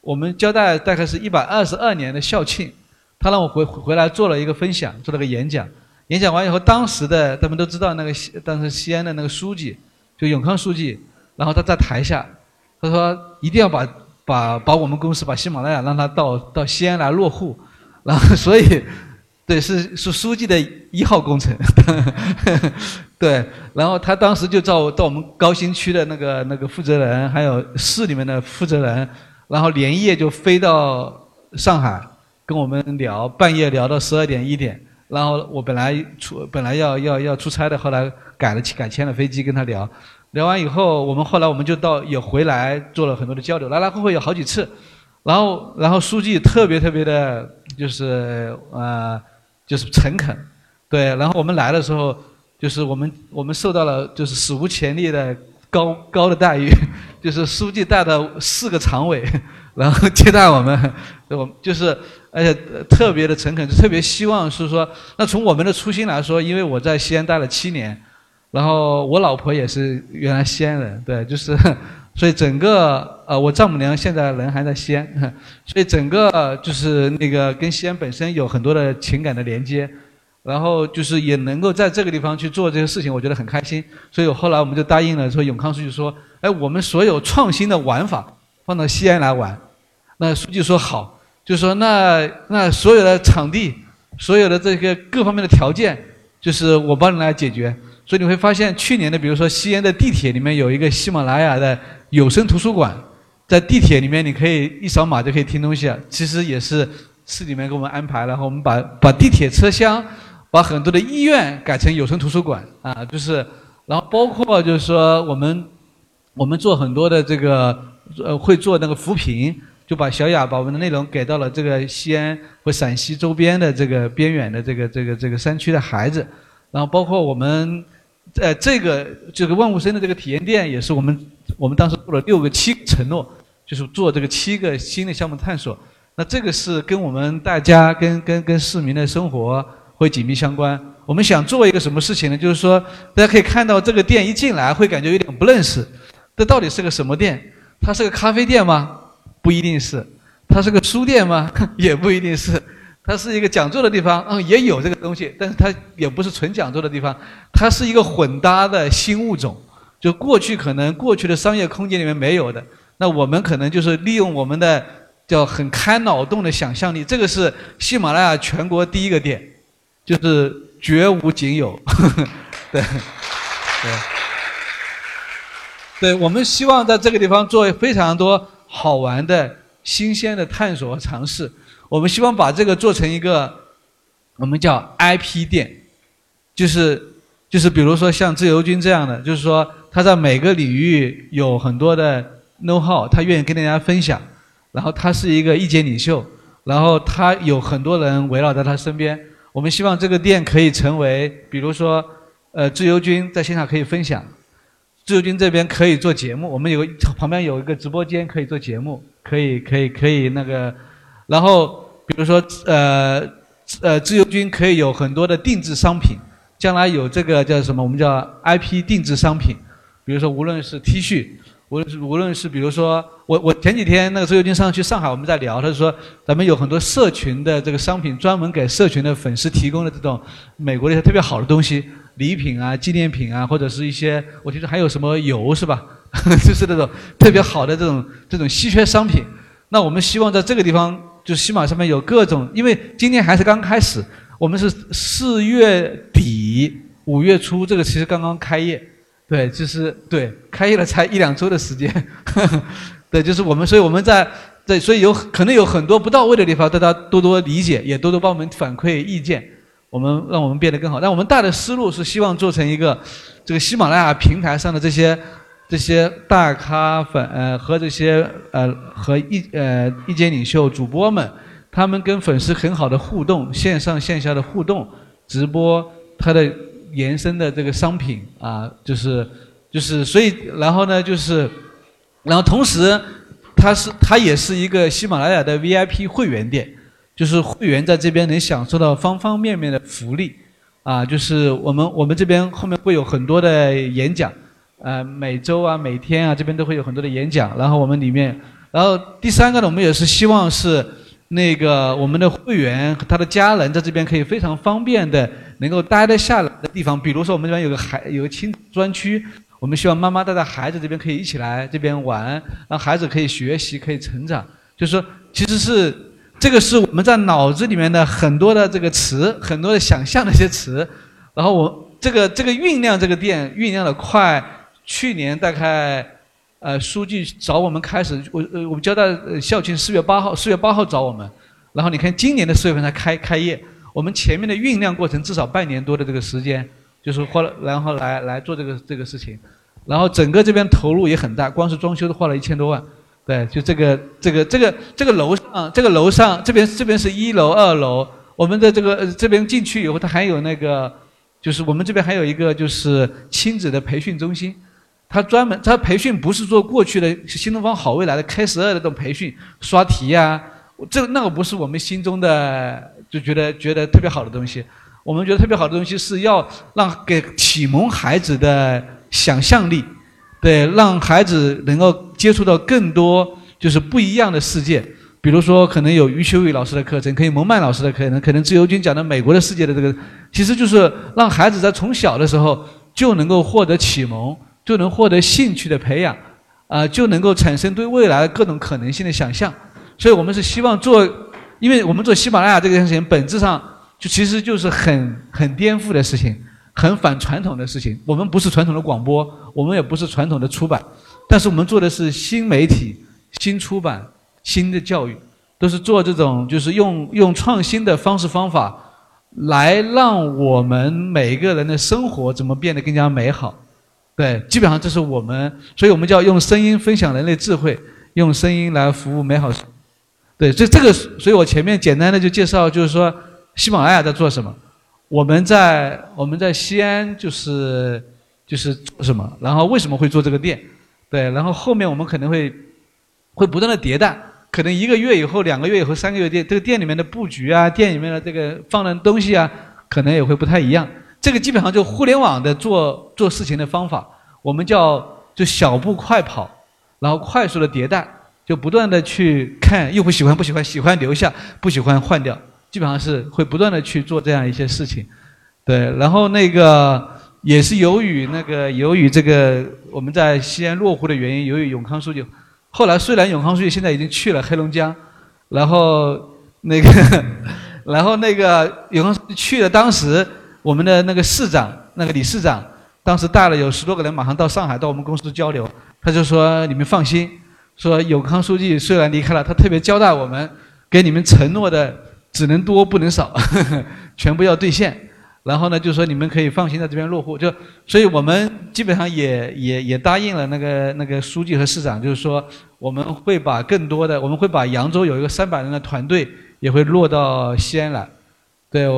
我们交大大概是一百二十二年的校庆，他让我回回来做了一个分享，做了个演讲。演讲完以后，当时的他们都知道那个西当时西安的那个书记，就永康书记，然后他在台下，他说一定要把把把我们公司把喜马拉雅让他到到西安来落户，然后所以对是是书记的一号工程，对，然后他当时就到到我们高新区的那个那个负责人，还有市里面的负责人。然后连夜就飞到上海跟我们聊，半夜聊到十二点一点。然后我本来出本来要要要出差的，后来改了改签了飞机跟他聊。聊完以后，我们后来我们就到也回来做了很多的交流，来来回回有好几次。然后然后书记特别特别的，就是呃就是诚恳，对。然后我们来的时候，就是我们我们受到了就是史无前例的。高高的待遇，就是书记带的四个常委，然后接待我们，我就是而且特别的诚恳，就特别希望是说，那从我们的初心来说，因为我在西安待了七年，然后我老婆也是原来西安人，对，就是所以整个呃，我丈母娘现在人还在西安，所以整个就是那个跟西安本身有很多的情感的连接。然后就是也能够在这个地方去做这些事情，我觉得很开心。所以后来我们就答应了，说永康书记说：“哎，我们所有创新的玩法放到西安来玩。”那书记说好，就说那那所有的场地、所有的这个各方面的条件，就是我帮你来解决。所以你会发现，去年的比如说西安的地铁里面有一个喜马拉雅的有声图书馆，在地铁里面你可以一扫码就可以听东西啊。其实也是市里面给我们安排，然后我们把把地铁车厢。把很多的医院改成有声图书馆啊，就是，然后包括就是说我们，我们做很多的这个呃会做那个扶贫，就把小雅把我们的内容给到了这个西安和陕西周边的这个边远的这个这个这个山区的孩子，然后包括我们呃这个这个万物生的这个体验店也是我们我们当时做了六个七承诺，就是做这个七个新的项目探索，那这个是跟我们大家跟跟跟市民的生活。会紧密相关。我们想做一个什么事情呢？就是说，大家可以看到这个店一进来会感觉有点不认识，这到底是个什么店？它是个咖啡店吗？不一定是。它是个书店吗？也不一定是。它是一个讲座的地方，嗯，也有这个东西，但是它也不是纯讲座的地方。它是一个混搭的新物种，就过去可能过去的商业空间里面没有的。那我们可能就是利用我们的叫很开脑洞的想象力，这个是喜马拉雅全国第一个店。就是绝无仅有，对，对，对，我们希望在这个地方做非常多好玩的、新鲜的探索和尝试。我们希望把这个做成一个，我们叫 IP 店，就是就是比如说像自由军这样的，就是说他在每个领域有很多的 know how，他愿意跟大家分享，然后他是一个意见领袖，然后他有很多人围绕在他身边。我们希望这个店可以成为，比如说，呃，自由军在线上可以分享，自由军这边可以做节目，我们有 旁边有一个直播间可以做节目，可以可以可以那个，然后比如说呃呃，自由军可以有很多的定制商品，将来有这个叫什么？我们叫 IP 定制商品，比如说无论是 T 恤。无论是无论是比如说我我前几天那个自由军上去上海我们在聊，他说咱们有很多社群的这个商品，专门给社群的粉丝提供的这种美国的一些特别好的东西，礼品啊、纪念品啊，或者是一些我听说还有什么油是吧？就是那种特别好的这种这种稀缺商品。那我们希望在这个地方，就喜马上面有各种，因为今天还是刚开始，我们是四月底五月初，这个其实刚刚开业。对，就是对，开业了才一两周的时间，对，就是我们，所以我们在对，所以有可能有很多不到位的地方，大家多多理解，也多多帮我们反馈意见。我们让我们变得更好。但我们大的思路是希望做成一个这个喜马拉雅平台上的这些这些大咖粉呃和这些呃和意呃意见领袖主播们，他们跟粉丝很好的互动，线上线下的互动，直播它的延伸的这个商品啊，就是就是所以然后呢就是，然后同时它是它也是一个喜马拉雅的 VIP 会员店。就是会员在这边能享受到方方面面的福利，啊，就是我们我们这边后面会有很多的演讲，呃，每周啊、每天啊这边都会有很多的演讲，然后我们里面，然后第三个呢，我们也是希望是那个我们的会员和他的家人在这边可以非常方便的能够待得下来的地方，比如说我们这边有个孩有个亲子专区，我们希望妈妈带着孩子这边可以一起来这边玩，让孩子可以学习可以成长，就是说其实是。这个是我们在脑子里面的很多的这个词，很多的想象的一些词，然后我这个这个酝酿这个店酝酿的快，去年大概呃书记找我们开始，我呃我们交代校庆四月八号，四月八号找我们，然后你看今年的四月份才开开业，我们前面的酝酿过程至少半年多的这个时间，就是花了然后来来做这个这个事情，然后整个这边投入也很大，光是装修都花了一千多万。对，就这个这个这个这个楼上，这个楼上这边这边是一楼二楼，我们的这个、这边进去以后，它还有那个，就是我们这边还有一个就是亲子的培训中心，它专门它培训不是做过去的新东方好未来的 K 十二的这种培训刷题呀、这那个不是我们心中的就觉得觉得特别好的东西，我们觉得特别好的东西是要让给启蒙孩子的想象力。对，让孩子能够接触到更多就是不一样的世界，比如说可能有余秋雨老师的课程，可以蒙曼老师的课程，可能自由军讲的美国的世界的这个，其实就是让孩子在从小的时候就能够获得启蒙，就能获得兴趣的培养，啊、就能够产生对未来各种可能性的想象。所以我们是希望做，因为我们做喜马拉雅这件事情，本质上就其实就是很很颠覆的事情。很反传统的事情，我们不是传统的广播，我们也不是传统的出版，但是我们做的是新媒体、新出版、新的教育，都是做这种就是用用创新的方式方法，来让我们每一个人的生活怎么变得更加美好。对，基本上这是我们，所以我们叫用声音分享人类智慧，用声音来服务美好。对，这这个，所以我前面简单的就介绍，就是说喜马拉雅在做什么。我们在我们在西安就是就是做什么，然后为什么会做这个店，对，然后后面我们可能会会不断的迭代，可能一个月以后、两个月以后、三个月店这个店里面的布局啊，店里面的这个放的东西啊，可能也会不太一样。这个基本上就互联网的做做事情的方法，我们叫就小步快跑，然后快速的迭代，就不断的去看又不喜欢不喜欢，喜欢留下，不喜欢换掉。基本上是会不断的去做这样一些事情，对，然后那个也是由于那个由于这个我们在西安落户的原因，由于永康书记，后来虽然永康书记现在已经去了黑龙江，然后那个 然后那个永康去了，当时我们的那个市长那个理事长，当时带了有十多个人，马上到上海到我们公司交流，他就说你们放心，说永康书记虽然离开了，他特别交代我们给你们承诺的。只能多不能少，全部要兑现。然后呢，就说你们可以放心在这边落户。就，所以我们基本上也也也答应了那个那个书记和市长，就是说我们会把更多的，我们会把扬州有一个三百人的团队也会落到西安来。对，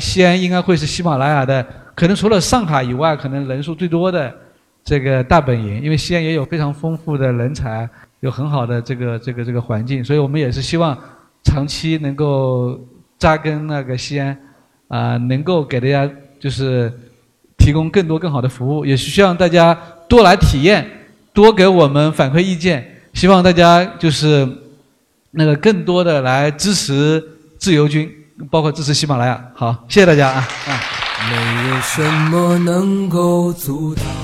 西安应该会是喜马拉雅的，可能除了上海以外，可能人数最多的这个大本营，因为西安也有非常丰富的人才，有很好的这个这个这个环境，所以我们也是希望。长期能够扎根那个西安，啊，能够给大家就是提供更多更好的服务，也是希望大家多来体验，多给我们反馈意见，希望大家就是那个更多的来支持自由军，包括支持喜马拉雅。好，谢谢大家啊啊！没有什么能够阻挡。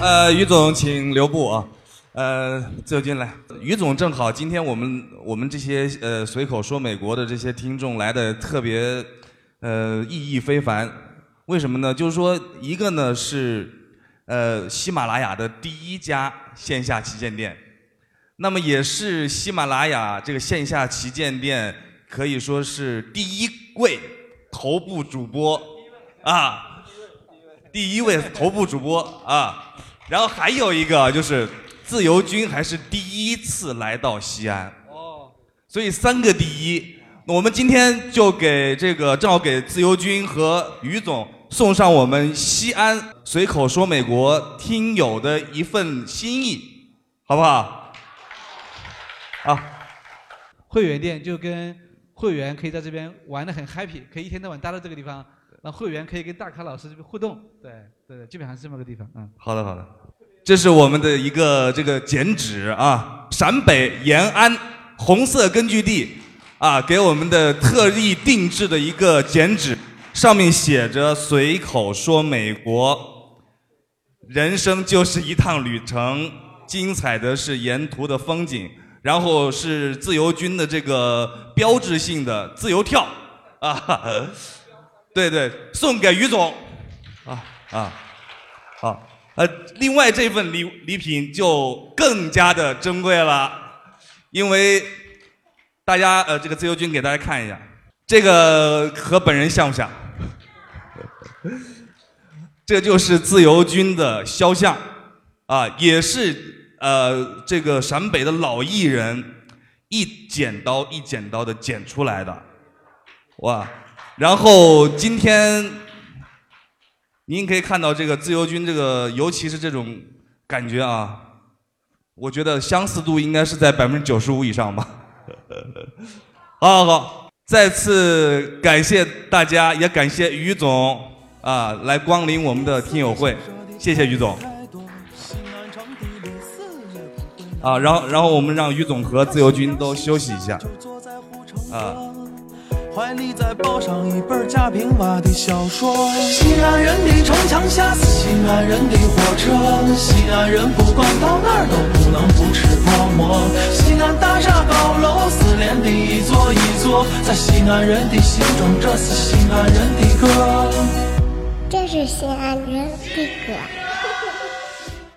呃，于总，请留步啊。呃，自由进来，于总正好，今天我们我们这些呃随口说美国的这些听众来的特别呃意义非凡，为什么呢？就是说一个呢是呃喜马拉雅的第一家线下旗舰店，那么也是喜马拉雅这个线下旗舰店可以说是第一位头部主播啊，第一位头部主播啊，然后还有一个就是。自由军还是第一次来到西安，哦，所以三个第一。我们今天就给这个正好给自由军和于总送上我们西安随口说美国听友的一份心意，好不好？啊，会员店就跟会员可以在这边玩的很 happy，可以一天到晚待在这个地方，那会员可以跟大咖老师这边互动，对对，基本上是这么个地方，嗯。好的好的。这是我们的一个这个剪纸啊，陕北延安红色根据地啊，给我们的特意定制的一个剪纸，上面写着“随口说美国”，人生就是一趟旅程，精彩的是沿途的风景，然后是自由军的这个标志性的自由跳啊，对对，送给于总，啊啊，好。呃，另外这份礼礼品就更加的珍贵了，因为大家呃，这个自由军给大家看一下，这个和本人像不像？这就是自由军的肖像，啊，也是呃这个陕北的老艺人一剪刀一剪刀的剪出来的，哇，然后今天。您可以看到这个自由军，这个尤其是这种感觉啊，我觉得相似度应该是在百分之九十五以上吧。好好好，再次感谢大家，也感谢于总啊来光临我们的听友会，谢谢于总。啊，然后然后我们让于总和自由军都休息一下，啊。怀里再抱上一本贾平凹的小说。西安人的城墙下是西安人的火车，西安人不管到哪都不能不吃泡馍。西安大厦高楼是连的一座一座，在西安人的心中，这是西安人的歌。这是西安人的歌。